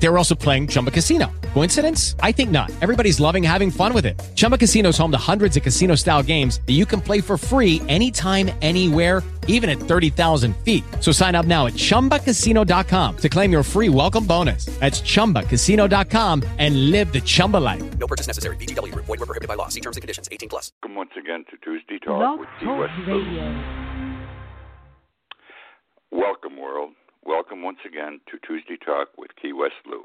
They were also playing Chumba Casino. Coincidence? I think not. Everybody's loving having fun with it. Chumba Casino is home to hundreds of casino style games that you can play for free anytime, anywhere, even at 30,000 feet. So sign up now at chumbacasino.com to claim your free welcome bonus. That's chumbacasino.com and live the Chumba life. No purchase necessary. VGW Group. Void were prohibited by law. See terms and conditions. 18 plus. Welcome once again to Tuesday Talk Blog with Key Talk West Radio. Welcome, world. Welcome once again to Tuesday Talk with Key West Lou.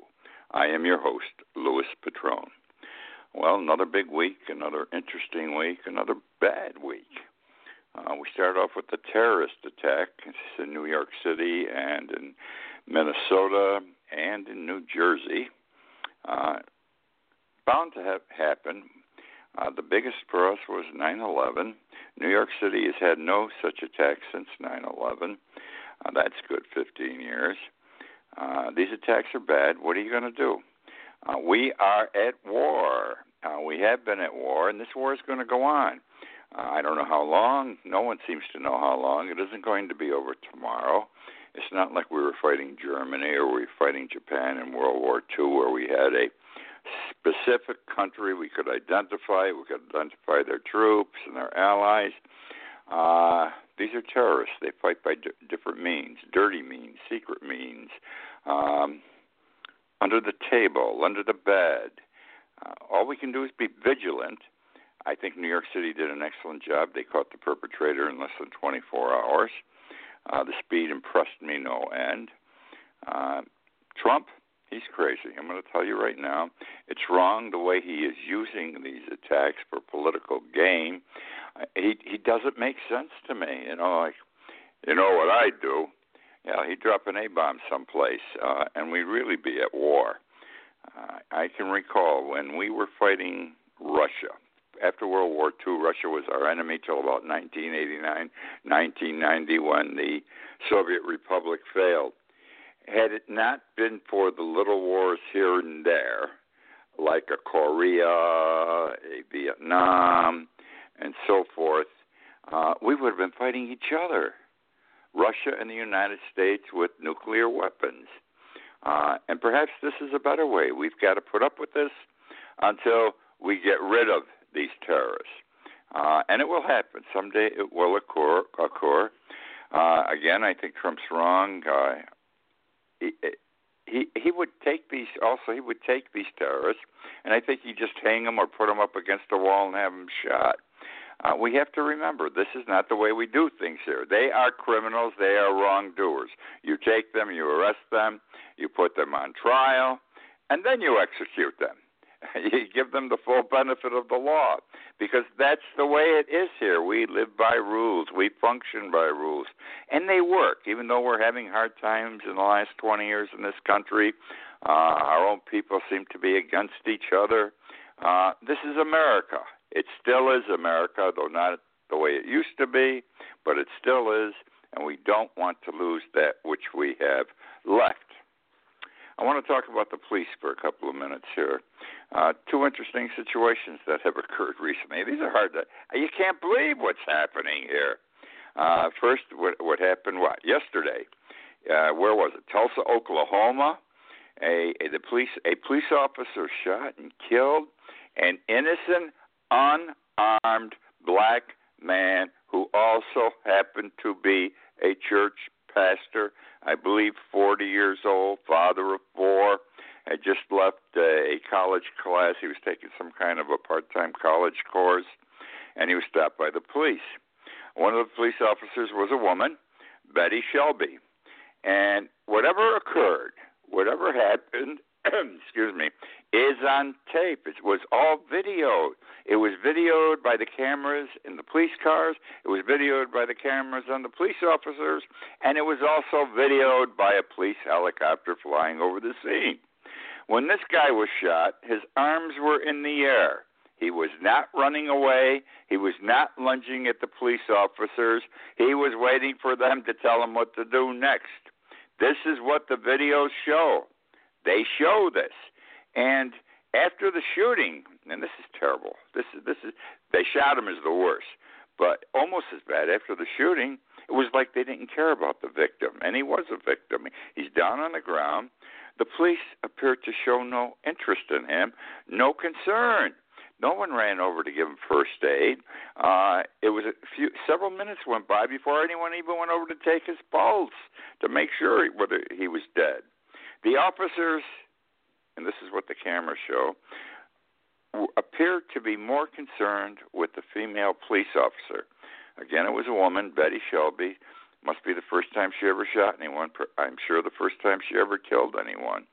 I am your host, Louis Petrone. Well, another big week, another interesting week, another bad week. Uh, we start off with the terrorist attack in New York City and in Minnesota and in New Jersey. Uh, bound to have happen. Uh, the biggest for us was 9 11. New York City has had no such attack since 9 11. Uh, that's good 15 years. Uh, these attacks are bad. What are you going to do? Uh, we are at war. Uh, we have been at war, and this war is going to go on. Uh, I don't know how long. No one seems to know how long. It isn't going to be over tomorrow. It's not like we were fighting Germany or we were fighting Japan in World War II, where we had a specific country we could identify. We could identify their troops and their allies. Uh, these are terrorists. They fight by d- different means dirty means, secret means, um, under the table, under the bed. Uh, all we can do is be vigilant. I think New York City did an excellent job. They caught the perpetrator in less than 24 hours. Uh, the speed impressed me no end. Uh, Trump, he's crazy. I'm going to tell you right now, it's wrong the way he is using these attacks for political gain. He he doesn't make sense to me. You know, like you know what I do. Yeah, he'd drop an A bomb someplace, uh, and we'd really be at war. Uh, I can recall when we were fighting Russia. After World War II, Russia was our enemy till about 1989, 1990, when the Soviet Republic failed. Had it not been for the little wars here and there, like a Korea, a Vietnam, and so forth, uh, we would have been fighting each other. Russia and the United States with nuclear weapons. Uh, and perhaps this is a better way. We've got to put up with this until we get rid of these terrorists. Uh, and it will happen. Someday it will occur. occur. Uh, again, I think Trump's wrong. Uh, he, he would take these also he would take these terrorists and I think he'd just hang them or put them up against a wall and have them shot. Uh, we have to remember this is not the way we do things here. They are criminals. They are wrongdoers. You take them, you arrest them, you put them on trial, and then you execute them. You give them the full benefit of the law because that's the way it is here. We live by rules. We function by rules. And they work. Even though we're having hard times in the last 20 years in this country, uh, our own people seem to be against each other. Uh, this is America. It still is America, though not the way it used to be, but it still is, and we don't want to lose that which we have left. I want to talk about the police for a couple of minutes here. Uh, two interesting situations that have occurred recently. These are hard to. You can't believe what's happening here. Uh, first, what, what happened? What yesterday? Uh, where was it? Tulsa, Oklahoma. A, a the police a police officer shot and killed an innocent, unarmed black man who also happened to be a church pastor, I believe 40 years old, father of four, had just left uh, a college class. He was taking some kind of a part time college course, and he was stopped by the police. One of the police officers was a woman, Betty Shelby. And whatever occurred, whatever happened, excuse me, is on tape. It was all videoed. It was videoed by the cameras in the police cars. It was videoed by the cameras on the police officers, and it was also videoed by a police helicopter flying over the scene. When this guy was shot, his arms were in the air. He was not running away. He was not lunging at the police officers. He was waiting for them to tell him what to do next. This is what the videos show. They show this. And after the shooting, and this is terrible. This is this is They shot him is the worst, but almost as bad after the shooting. It was like they didn't care about the victim, and he was a victim. He's down on the ground. The police appeared to show no interest in him, no concern. No one ran over to give him first aid. Uh, it was a few, several minutes went by before anyone even went over to take his pulse to make sure whether he was dead. The officers, and this is what the cameras show, appeared to be more concerned with the female police officer. Again, it was a woman, Betty Shelby. Must be the first time she ever shot anyone. I'm sure the first time she ever killed anyone.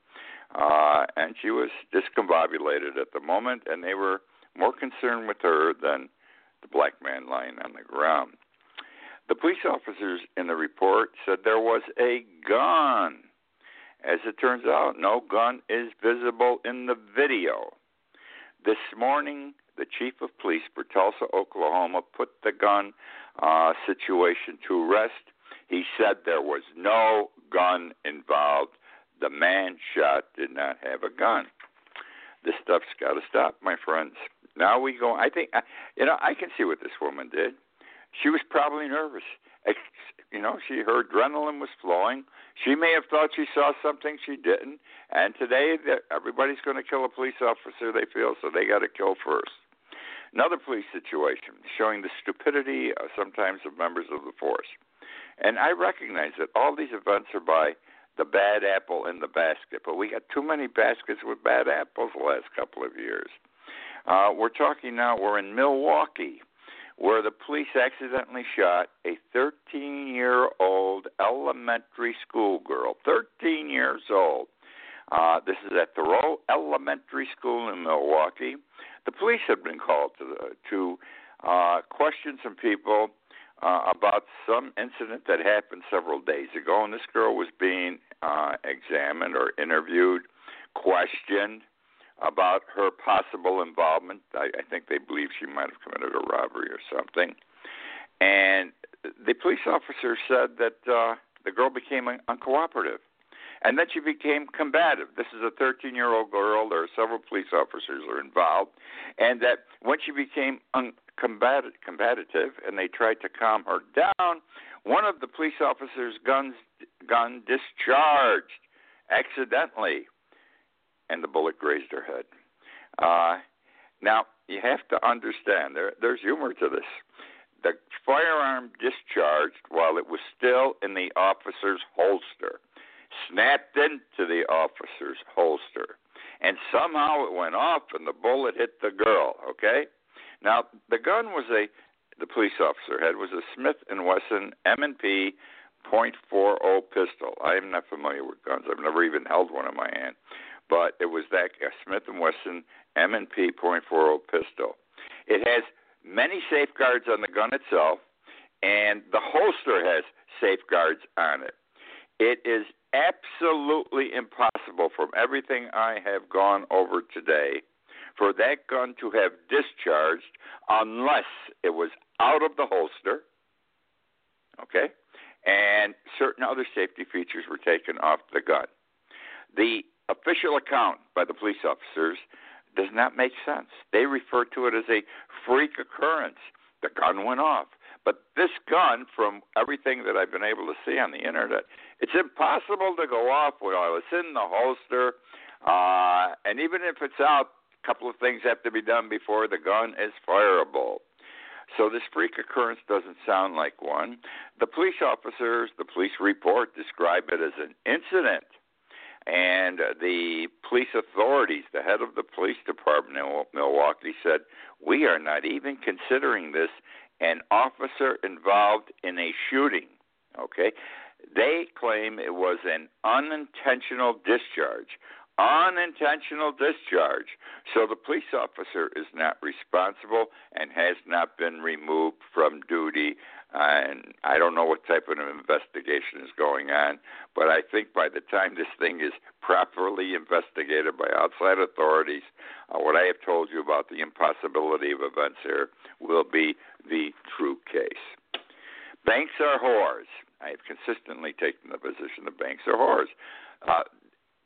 Uh, and she was discombobulated at the moment, and they were more concerned with her than the black man lying on the ground. The police officers in the report said there was a gun. As it turns out, no gun is visible in the video. This morning, the chief of police for Tulsa, Oklahoma, put the gun uh, situation to rest. He said there was no gun involved. The man shot did not have a gun. This stuff's got to stop, my friends. Now we go. I think you know. I can see what this woman did. She was probably nervous. You know, she her adrenaline was flowing. She may have thought she saw something she didn't. And today, everybody's going to kill a police officer they feel, so they got to kill first. Another police situation showing the stupidity uh, sometimes of members of the force. And I recognize that all these events are by the bad apple in the basket, but we got too many baskets with bad apples the last couple of years. Uh, we're talking now, we're in Milwaukee, where the police accidentally shot a 13 year old elementary school girl. 13 years old. Uh, this is at Thoreau Elementary School in Milwaukee. The police had been called to, to uh, question some people uh, about some incident that happened several days ago, and this girl was being uh, examined or interviewed, questioned about her possible involvement. I, I think they believe she might have committed a robbery or something. And the police officer said that uh, the girl became un- uncooperative. And then she became combative. This is a 13 year old girl. There are several police officers are involved. And that when she became uncombative combative and they tried to calm her down, one of the police officers' guns gun discharged accidentally and the bullet grazed her head. Uh, now, you have to understand, there, there's humor to this. The firearm discharged while it was still in the officer's holster, snapped into the officer's holster, and somehow it went off and the bullet hit the girl, okay? Now, the gun was a, the police officer had, was a Smith & Wesson M&P .40 pistol. I am not familiar with guns. I've never even held one in my hand but it was that uh, Smith and Wesson M&P .40 pistol. It has many safeguards on the gun itself, and the holster has safeguards on it. It is absolutely impossible, from everything I have gone over today, for that gun to have discharged unless it was out of the holster, okay, and certain other safety features were taken off the gun. The official account by the police officers does not make sense. They refer to it as a freak occurrence. The gun went off. But this gun, from everything that I've been able to see on the internet, it's impossible to go off while it's in the holster. Uh, and even if it's out, a couple of things have to be done before the gun is fireable. So this freak occurrence doesn't sound like one. The police officers, the police report describe it as an incident and the police authorities, the head of the police department in Milwaukee, said, We are not even considering this an officer involved in a shooting. Okay? They claim it was an unintentional discharge. Unintentional discharge. So the police officer is not responsible and has not been removed from duty and I don't know what type of investigation is going on, but I think by the time this thing is properly investigated by outside authorities, uh, what I have told you about the impossibility of events here will be the true case. Banks are whores. I have consistently taken the position that banks are whores. Uh,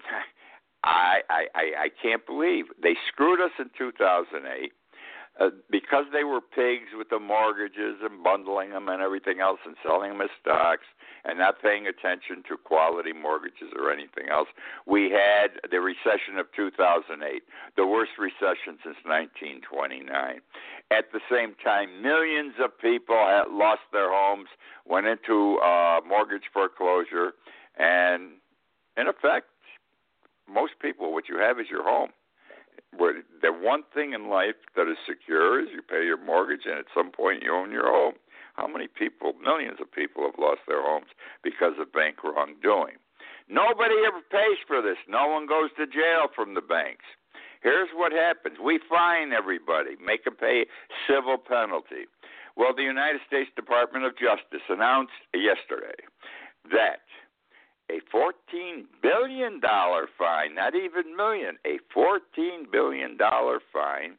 I, I I I can't believe they screwed us in 2008 uh, because they were pigs with the mortgages and bundling them and everything else and selling them as stocks and not paying attention to quality mortgages or anything else. We had the recession of 2008, the worst recession since 1929. At the same time, millions of people had lost their homes, went into uh, mortgage foreclosure, and in effect, most people, what you have is your home the one thing in life that is secure is you pay your mortgage and at some point you own your home. How many people, millions of people, have lost their homes because of bank wrongdoing? Nobody ever pays for this. No one goes to jail from the banks. Here's what happens we fine everybody, make them pay civil penalty. Well, the United States Department of Justice announced yesterday that a $14 billion fine, not even million, a $14 billion fine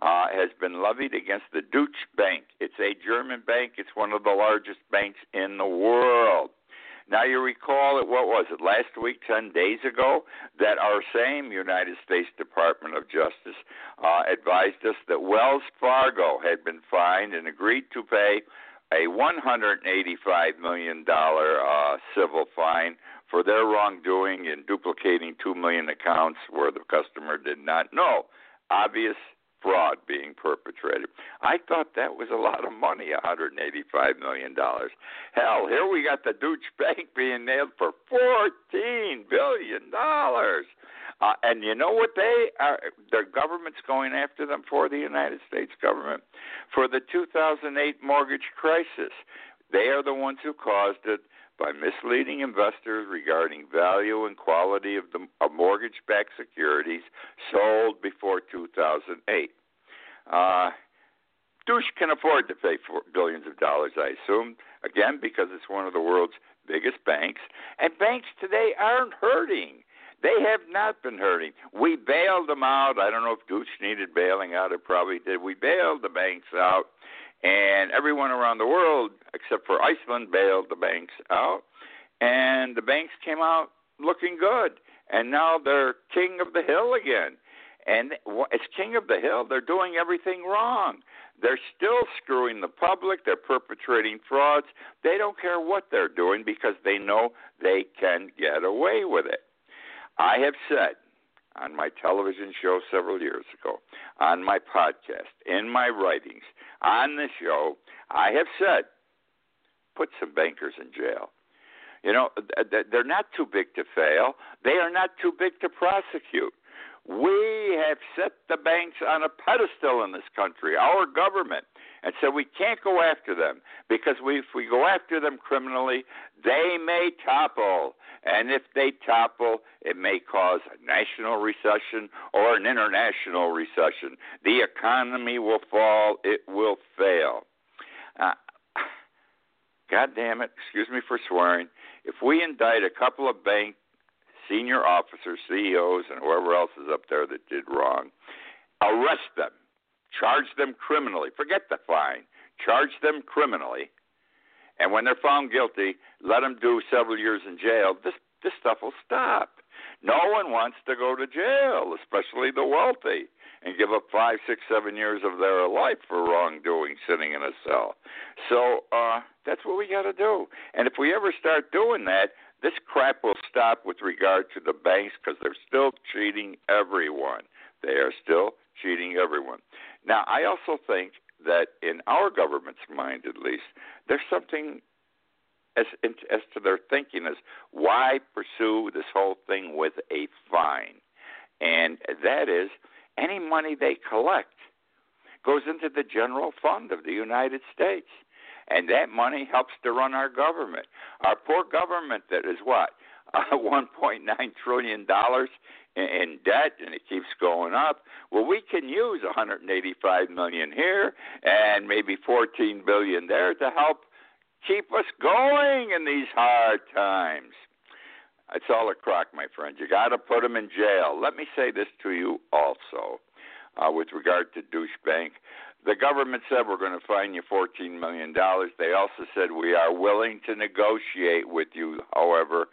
uh, has been levied against the Deutsche Bank. It's a German bank, it's one of the largest banks in the world. Now, you recall it, what was it, last week, 10 days ago, that our same United States Department of Justice uh, advised us that Wells Fargo had been fined and agreed to pay a $185 million uh, civil fine for their wrongdoing in duplicating 2 million accounts where the customer did not know. Obvious fraud being perpetrated. I thought that was a lot of money, $185 million. Hell, here we got the Deutsche Bank being nailed for $14 billion. Uh, and you know what they are? The government's going after them for the United States government for the 2008 mortgage crisis. They are the ones who caused it by misleading investors regarding value and quality of the of mortgage-backed securities sold before 2008. Uh, Deutsche can afford to pay for billions of dollars, I assume, again because it's one of the world's biggest banks, and banks today aren't hurting. They have not been hurting. We bailed them out. I don't know if Gooch needed bailing out. It probably did. We bailed the banks out, and everyone around the world, except for Iceland, bailed the banks out. And the banks came out looking good. And now they're king of the hill again. And as king of the hill, they're doing everything wrong. They're still screwing the public. They're perpetrating frauds. They don't care what they're doing because they know they can get away with it. I have said on my television show several years ago, on my podcast, in my writings, on the show, I have said, put some bankers in jail. You know, they're not too big to fail. They are not too big to prosecute. We have set the banks on a pedestal in this country, our government, and so we can't go after them because we, if we go after them criminally, they may topple. And if they topple, it may cause a national recession or an international recession. The economy will fall, it will fail. Uh, God damn it, excuse me for swearing. If we indict a couple of bank senior officers, CEOs, and whoever else is up there that did wrong, arrest them, charge them criminally, forget the fine, charge them criminally and when they're found guilty, let them do several years in jail. This this stuff will stop. No one wants to go to jail, especially the wealthy, and give up five, six, seven years of their life for wrongdoing, sitting in a cell. So uh, that's what we got to do. And if we ever start doing that, this crap will stop with regard to the banks because they're still cheating everyone. They are still cheating everyone. Now, I also think that in our government's mind, at least, there's something as as to their thinking as why pursue this whole thing with a fine, and that is any money they collect goes into the general fund of the United States, and that money helps to run our government. Our poor government that is what uh, 1.9 trillion dollars in debt and it keeps going up. Well, we can use 185 million here and maybe 14 billion there to help keep us going in these hard times. It's all a crock, my friend. You got to put them in jail. Let me say this to you also, uh, with regard to Deutsche Bank. The government said we're going to fine you $14 million. They also said we are willing to negotiate with you, however,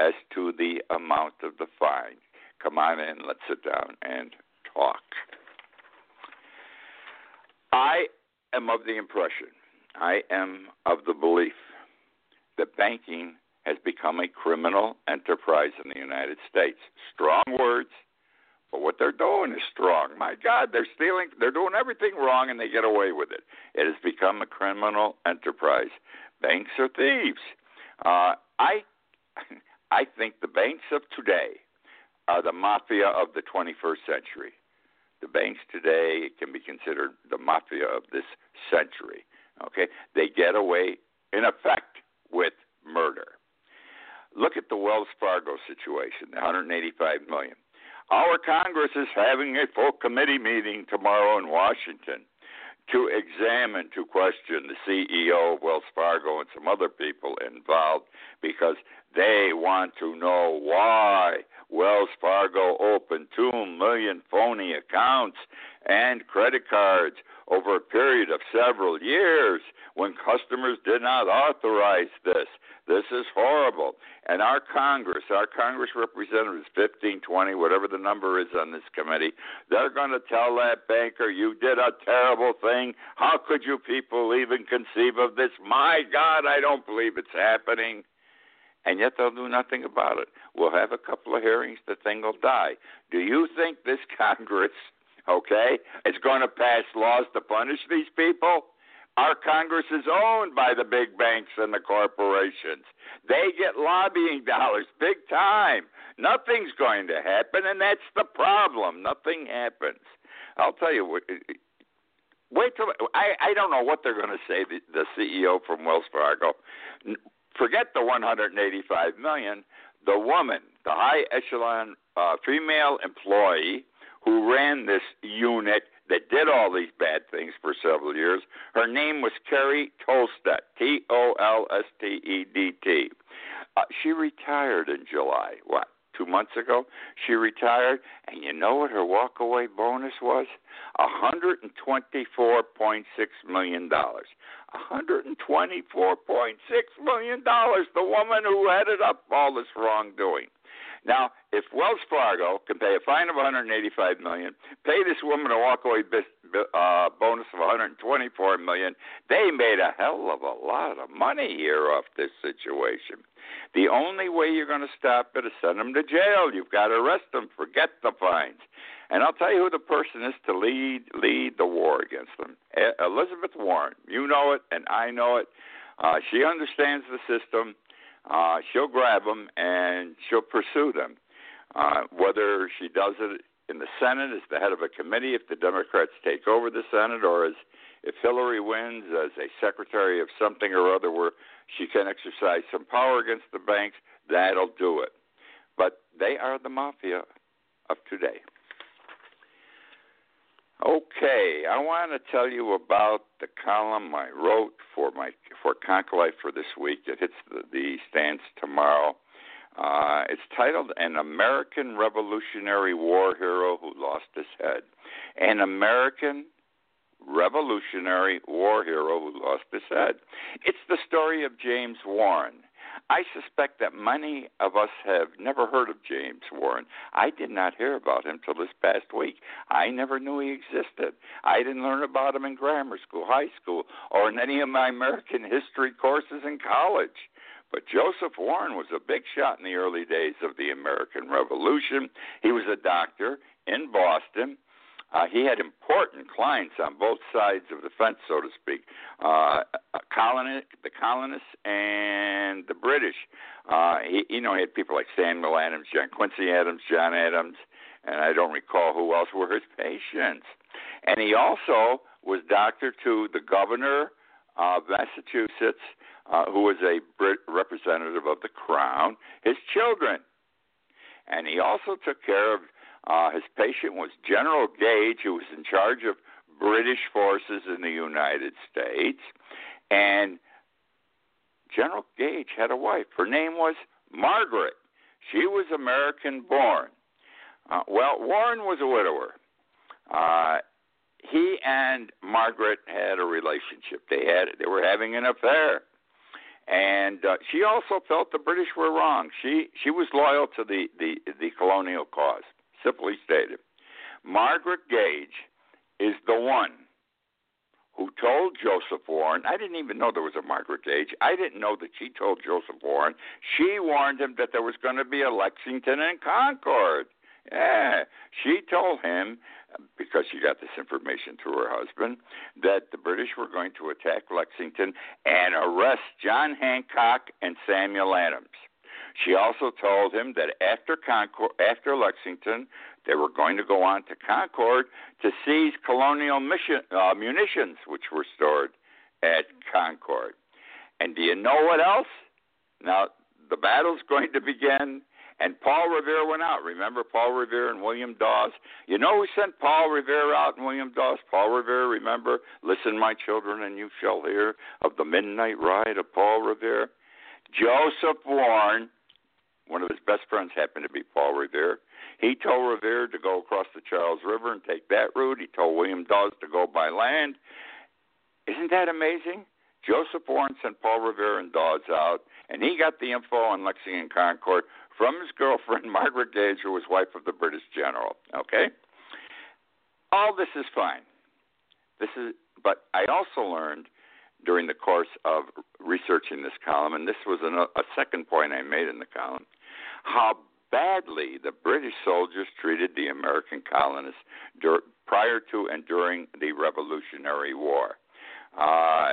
as to the amount of the fine. Come on in, let's sit down and talk. I am of the impression, I am of the belief that banking has become a criminal enterprise in the United States. Strong words, but what they're doing is strong. My God, they're stealing, they're doing everything wrong and they get away with it. It has become a criminal enterprise. Banks are thieves. Uh, I, I think the banks of today are the mafia of the 21st century. The banks today can be considered the mafia of this century. Okay, they get away in effect with murder. Look at the Wells Fargo situation, the 185 million. Our Congress is having a full committee meeting tomorrow in Washington to examine, to question the CEO of Wells Fargo and some other people involved because they want to know why Wells Fargo opened 2 million phony accounts and credit cards over a period of several years when customers did not authorize this. This is horrible. And our Congress, our Congress representatives, 15, 20, whatever the number is on this committee, they're going to tell that banker, you did a terrible thing. How could you people even conceive of this? My God, I don't believe it's happening. And yet they'll do nothing about it. We'll have a couple of hearings, the thing will die. Do you think this Congress, okay, It's going to pass laws to punish these people? Our Congress is owned by the big banks and the corporations. They get lobbying dollars big time. Nothing's going to happen, and that's the problem. Nothing happens. I'll tell you what. Wait till I. I don't know what they're going to say. The, the CEO from Wells Fargo. Forget the 185 million. The woman, the high echelon uh, female employee who ran this unit that did all these bad things for several years. Her name was Carrie Tolstedt, T O L S T E D T. Uh, she retired in July. What? Two months ago, she retired, and you know what her walkaway bonus was? A hundred and twenty-four point six million dollars. A hundred and twenty-four point six million dollars. The woman who headed up all this wrongdoing. Now, if Wells Fargo can pay a fine of 185 million, pay this woman a walkaway uh, bonus of 124 million, they made a hell of a lot of money here off this situation. The only way you're going to stop it is send them to jail. You've got to arrest them. Forget the fines. And I'll tell you who the person is to lead lead the war against them. Elizabeth Warren. You know it, and I know it. Uh, she understands the system uh, she'll grab them and she'll pursue them. Uh, whether she does it in the Senate as the head of a committee, if the Democrats take over the Senate, or as if Hillary wins as a secretary of something or other where she can exercise some power against the banks, that'll do it. But they are the mafia of today. Okay, I want to tell you about the column I wrote for my for Konk Life for this week. It hits the, the stands tomorrow. Uh, it's titled "An American Revolutionary War Hero Who Lost His Head." An American Revolutionary War Hero Who Lost His Head. It's the story of James Warren. I suspect that many of us have never heard of James Warren. I did not hear about him till this past week. I never knew he existed. I didn't learn about him in grammar school, high school, or in any of my American history courses in college. But Joseph Warren was a big shot in the early days of the American Revolution. He was a doctor in Boston. Uh, he had important clients on both sides of the fence, so to speak. Uh, colony, the colonists and the British. Uh, he, you know, he had people like Samuel Adams, John Quincy Adams, John Adams, and I don't recall who else were his patients. And he also was doctor to the governor of Massachusetts, uh, who was a Brit- representative of the crown, his children. And he also took care of uh, his patient was General Gage, who was in charge of British forces in the United States. And General Gage had a wife. Her name was Margaret. She was American born. Uh, well, Warren was a widower. Uh, he and Margaret had a relationship. They had they were having an affair, and uh, she also felt the British were wrong. She she was loyal to the the, the colonial cause simply stated. Margaret Gage is the one who told Joseph Warren, I didn't even know there was a Margaret Gage. I didn't know that she told Joseph Warren. She warned him that there was going to be a Lexington and Concord. Yeah, she told him because she got this information through her husband that the British were going to attack Lexington and arrest John Hancock and Samuel Adams. She also told him that after Concord, after Lexington, they were going to go on to Concord to seize colonial mission, uh, munitions, which were stored at Concord. And do you know what else? Now, the battle's going to begin, and Paul Revere went out. Remember Paul Revere and William Dawes? You know who sent Paul Revere out and William Dawes? Paul Revere, remember? Listen, my children, and you shall hear of the midnight ride of Paul Revere. Joseph Warren, one of his best friends happened to be Paul Revere. He told Revere to go across the Charles River and take that route. He told William Dawes to go by land. Isn't that amazing? Joseph Warren sent Paul Revere and Dawes out, and he got the info on Lexington Concord from his girlfriend, Margaret Gage, who was wife of the British general. Okay? All this is fine. This is, but I also learned during the course of researching this column, and this was an, a second point I made in the column, how badly the British soldiers treated the American colonists dur- prior to and during the Revolutionary War. Uh,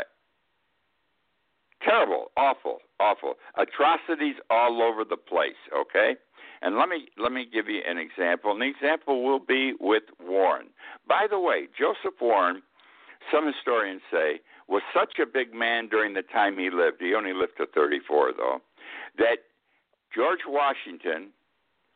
terrible, awful, awful atrocities all over the place. Okay, and let me let me give you an example. The example will be with Warren. By the way, Joseph Warren. Some historians say was such a big man during the time he lived. He only lived to 34, though, that George Washington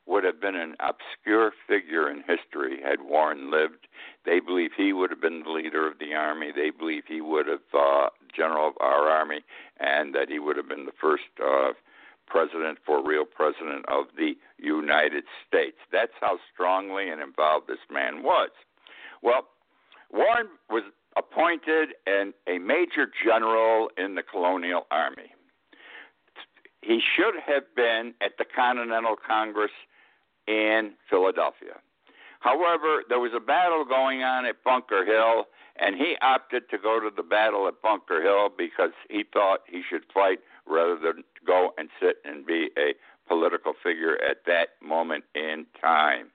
would have been an obscure figure in history had Warren lived. They believe he would have been the leader of the army. They believe he would have uh, general of our army, and that he would have been the first uh, president for real president of the United States. That's how strongly and involved this man was. Well, Warren was appointed a major general in the colonial army. He should have been at the Continental Congress in Philadelphia. However, there was a battle going on at Bunker Hill, and he opted to go to the battle at Bunker Hill because he thought he should fight rather than go and sit and be a political figure at that moment in time.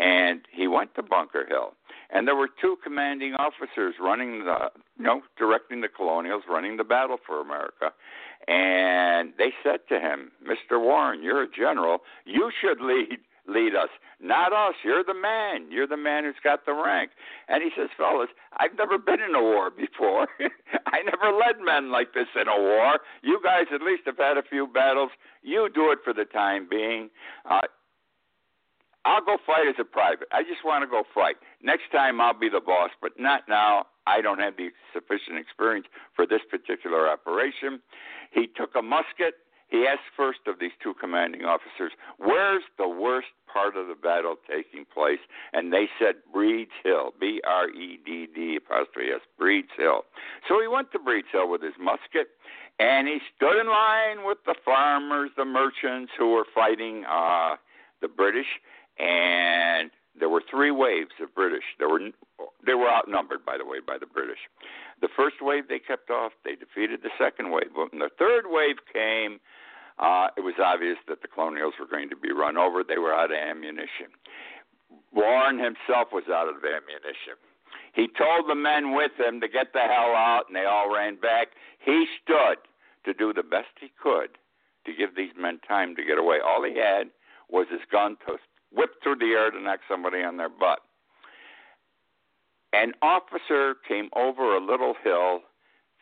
And he went to Bunker Hill. And there were two commanding officers running the, you know, directing the colonials, running the battle for America. And they said to him, Mr. Warren, you're a general. You should lead lead us, not us. You're the man. You're the man who's got the rank. And he says, fellas, I've never been in a war before. I never led men like this in a war. You guys at least have had a few battles. You do it for the time being. Uh, I'll go fight as a private. I just want to go fight. Next time I'll be the boss, but not now. I don't have the sufficient experience for this particular operation. He took a musket. He asked first of these two commanding officers, Where's the worst part of the battle taking place? And they said, Breed's Hill, B R E D D apostrophe S, Breed's Hill. So he went to Breed's Hill with his musket, and he stood in line with the farmers, the merchants who were fighting uh, the British and there were three waves of British. There were they were outnumbered, by the way, by the British. The first wave they kept off. They defeated the second wave. When the third wave came, uh, it was obvious that the colonials were going to be run over. They were out of ammunition. Warren himself was out of ammunition. He told the men with him to get the hell out, and they all ran back. He stood to do the best he could to give these men time to get away. All he had was his gun to whipped through the air to knock somebody on their butt. An officer came over a little hill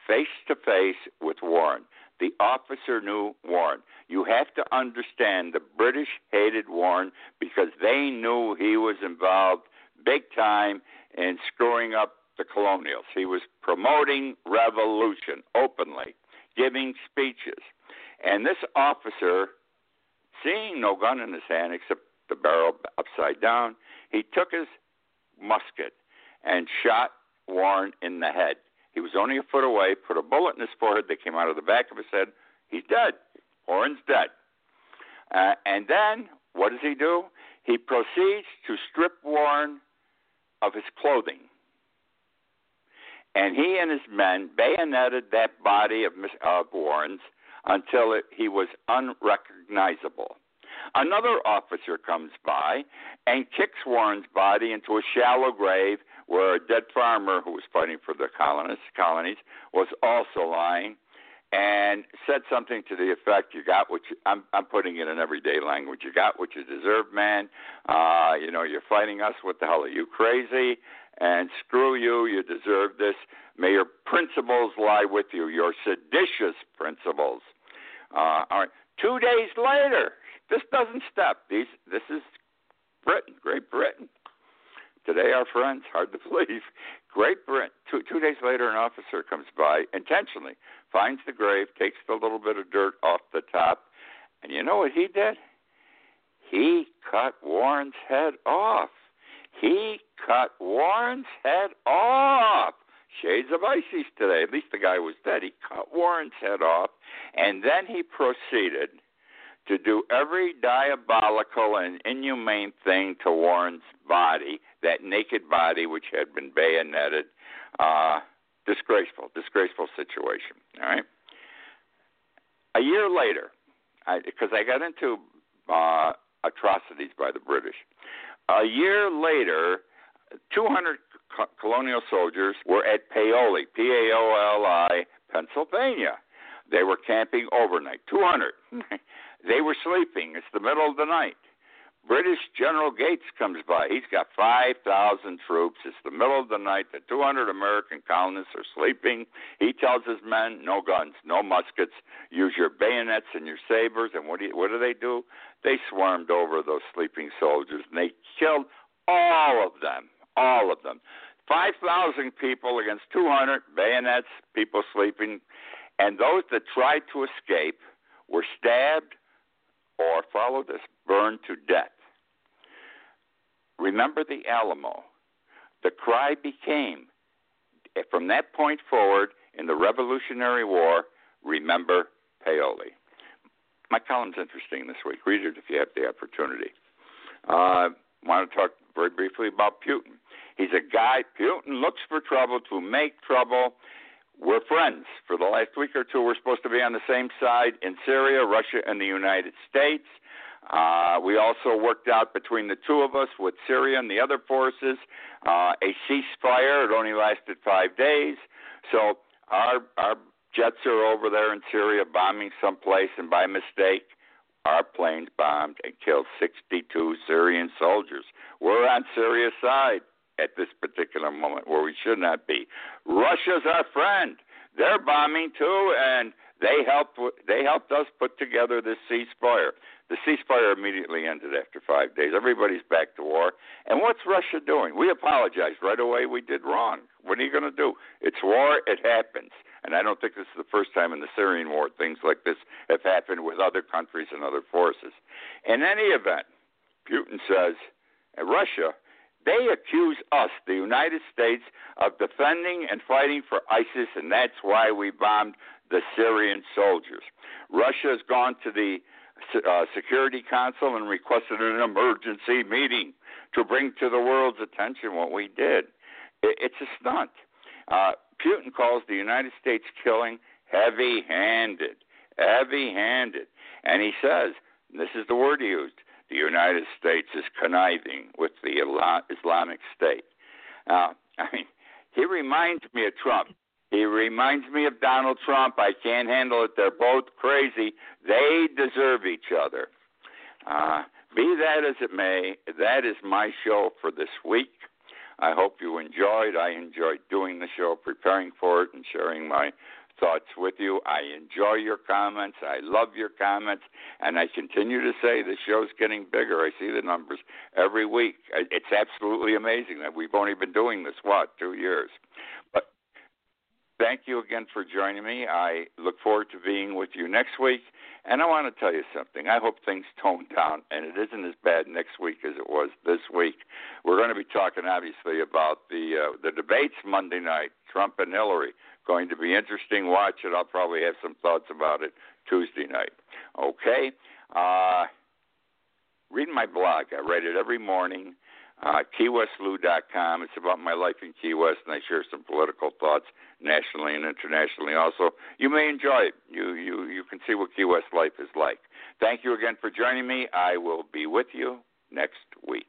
face to face with Warren. The officer knew Warren. You have to understand the British hated Warren because they knew he was involved big time in screwing up the colonials. He was promoting revolution openly, giving speeches. And this officer, seeing no gun in his hand except the barrel upside down. He took his musket and shot Warren in the head. He was only a foot away, put a bullet in his forehead that came out of the back of his head. He's dead. Warren's dead. Uh, and then what does he do? He proceeds to strip Warren of his clothing. and he and his men bayoneted that body of, of Warren's until it, he was unrecognizable. Another officer comes by and kicks Warren's body into a shallow grave where a dead farmer who was fighting for the colonists, colonies was also lying and said something to the effect, "You got what you." I'm, I'm putting it in everyday language. You got what you deserve, man. Uh, you know, you're fighting us. What the hell are you crazy? And screw you. You deserve this. May your principles lie with you. Your seditious principles. Uh, all right. Two days later, this doesn't stop. These. This is Britain, Great Britain. Today, our friends, hard to believe, Great Britain. Two, two days later, an officer comes by intentionally, finds the grave, takes the little bit of dirt off the top, and you know what he did? He cut Warren's head off. He cut Warren's head off. Shades of Isis today. At least the guy was dead. He cut Warren's head off, and then he proceeded to do every diabolical and inhumane thing to Warren's body, that naked body which had been bayoneted. Uh, disgraceful, disgraceful situation. All right. A year later, because I, I, got into uh, atrocities by the British. A year later, 200 co- colonial soldiers were at Paoli, P A O L I, Pennsylvania. They were camping overnight. 200. They were sleeping. It's the middle of the night. British General Gates comes by. He's got 5,000 troops. It's the middle of the night. The 200 American colonists are sleeping. He tells his men, no guns, no muskets. Use your bayonets and your sabers. And what do, you, what do they do? They swarmed over those sleeping soldiers and they killed all of them. All of them. 5,000 people against 200 bayonets, people sleeping. And those that tried to escape were stabbed or follow this, burned to death. Remember the Alamo. The cry became, from that point forward in the Revolutionary War, remember Paoli. My column's interesting this week. Read it if you have the opportunity. Uh, want to talk very briefly about Putin. He's a guy, Putin looks for trouble to make trouble we're friends. For the last week or two, we're supposed to be on the same side in Syria, Russia, and the United States. Uh, we also worked out between the two of us with Syria and the other forces uh, a ceasefire. It only lasted five days. So our our jets are over there in Syria bombing someplace, and by mistake, our planes bombed and killed 62 Syrian soldiers. We're on Syria's side at this particular moment where we should not be. Russia's our friend. They're bombing too, and they helped. They helped us put together this ceasefire. The ceasefire immediately ended after five days. Everybody's back to war. And what's Russia doing? We apologized right away. We did wrong. What are you going to do? It's war. It happens. And I don't think this is the first time in the Syrian war things like this have happened with other countries and other forces. In any event, Putin says, Russia they accuse us, the United States, of defending and fighting for ISIS, and that's why we bombed the Syrian soldiers. Russia has gone to the uh, Security Council and requested an emergency meeting to bring to the world's attention what we did. It, it's a stunt. Uh, Putin calls the United States killing heavy handed. Heavy handed. And he says, and this is the word he used, the United States is conniving with the Islamic State. Uh, I mean, he reminds me of Trump. He reminds me of Donald Trump. I can't handle it. They're both crazy. They deserve each other. Uh, be that as it may, that is my show for this week. I hope you enjoyed. I enjoyed doing the show, preparing for it, and sharing my thoughts with you. I enjoy your comments. I love your comments. And I continue to say the show's getting bigger. I see the numbers every week. It's absolutely amazing that we've only been doing this, what, two years? Thank you again for joining me. I look forward to being with you next week. And I want to tell you something. I hope things tone down and it isn't as bad next week as it was this week. We're going to be talking, obviously, about the uh, the debates Monday night, Trump and Hillary going to be interesting. Watch it. I'll probably have some thoughts about it Tuesday night. Okay. Uh, read my blog. I write it every morning. Uh, KeyWestLou.com. It's about my life in Key West, and I share some political thoughts nationally and internationally. Also, you may enjoy it. You you you can see what Key West life is like. Thank you again for joining me. I will be with you next week.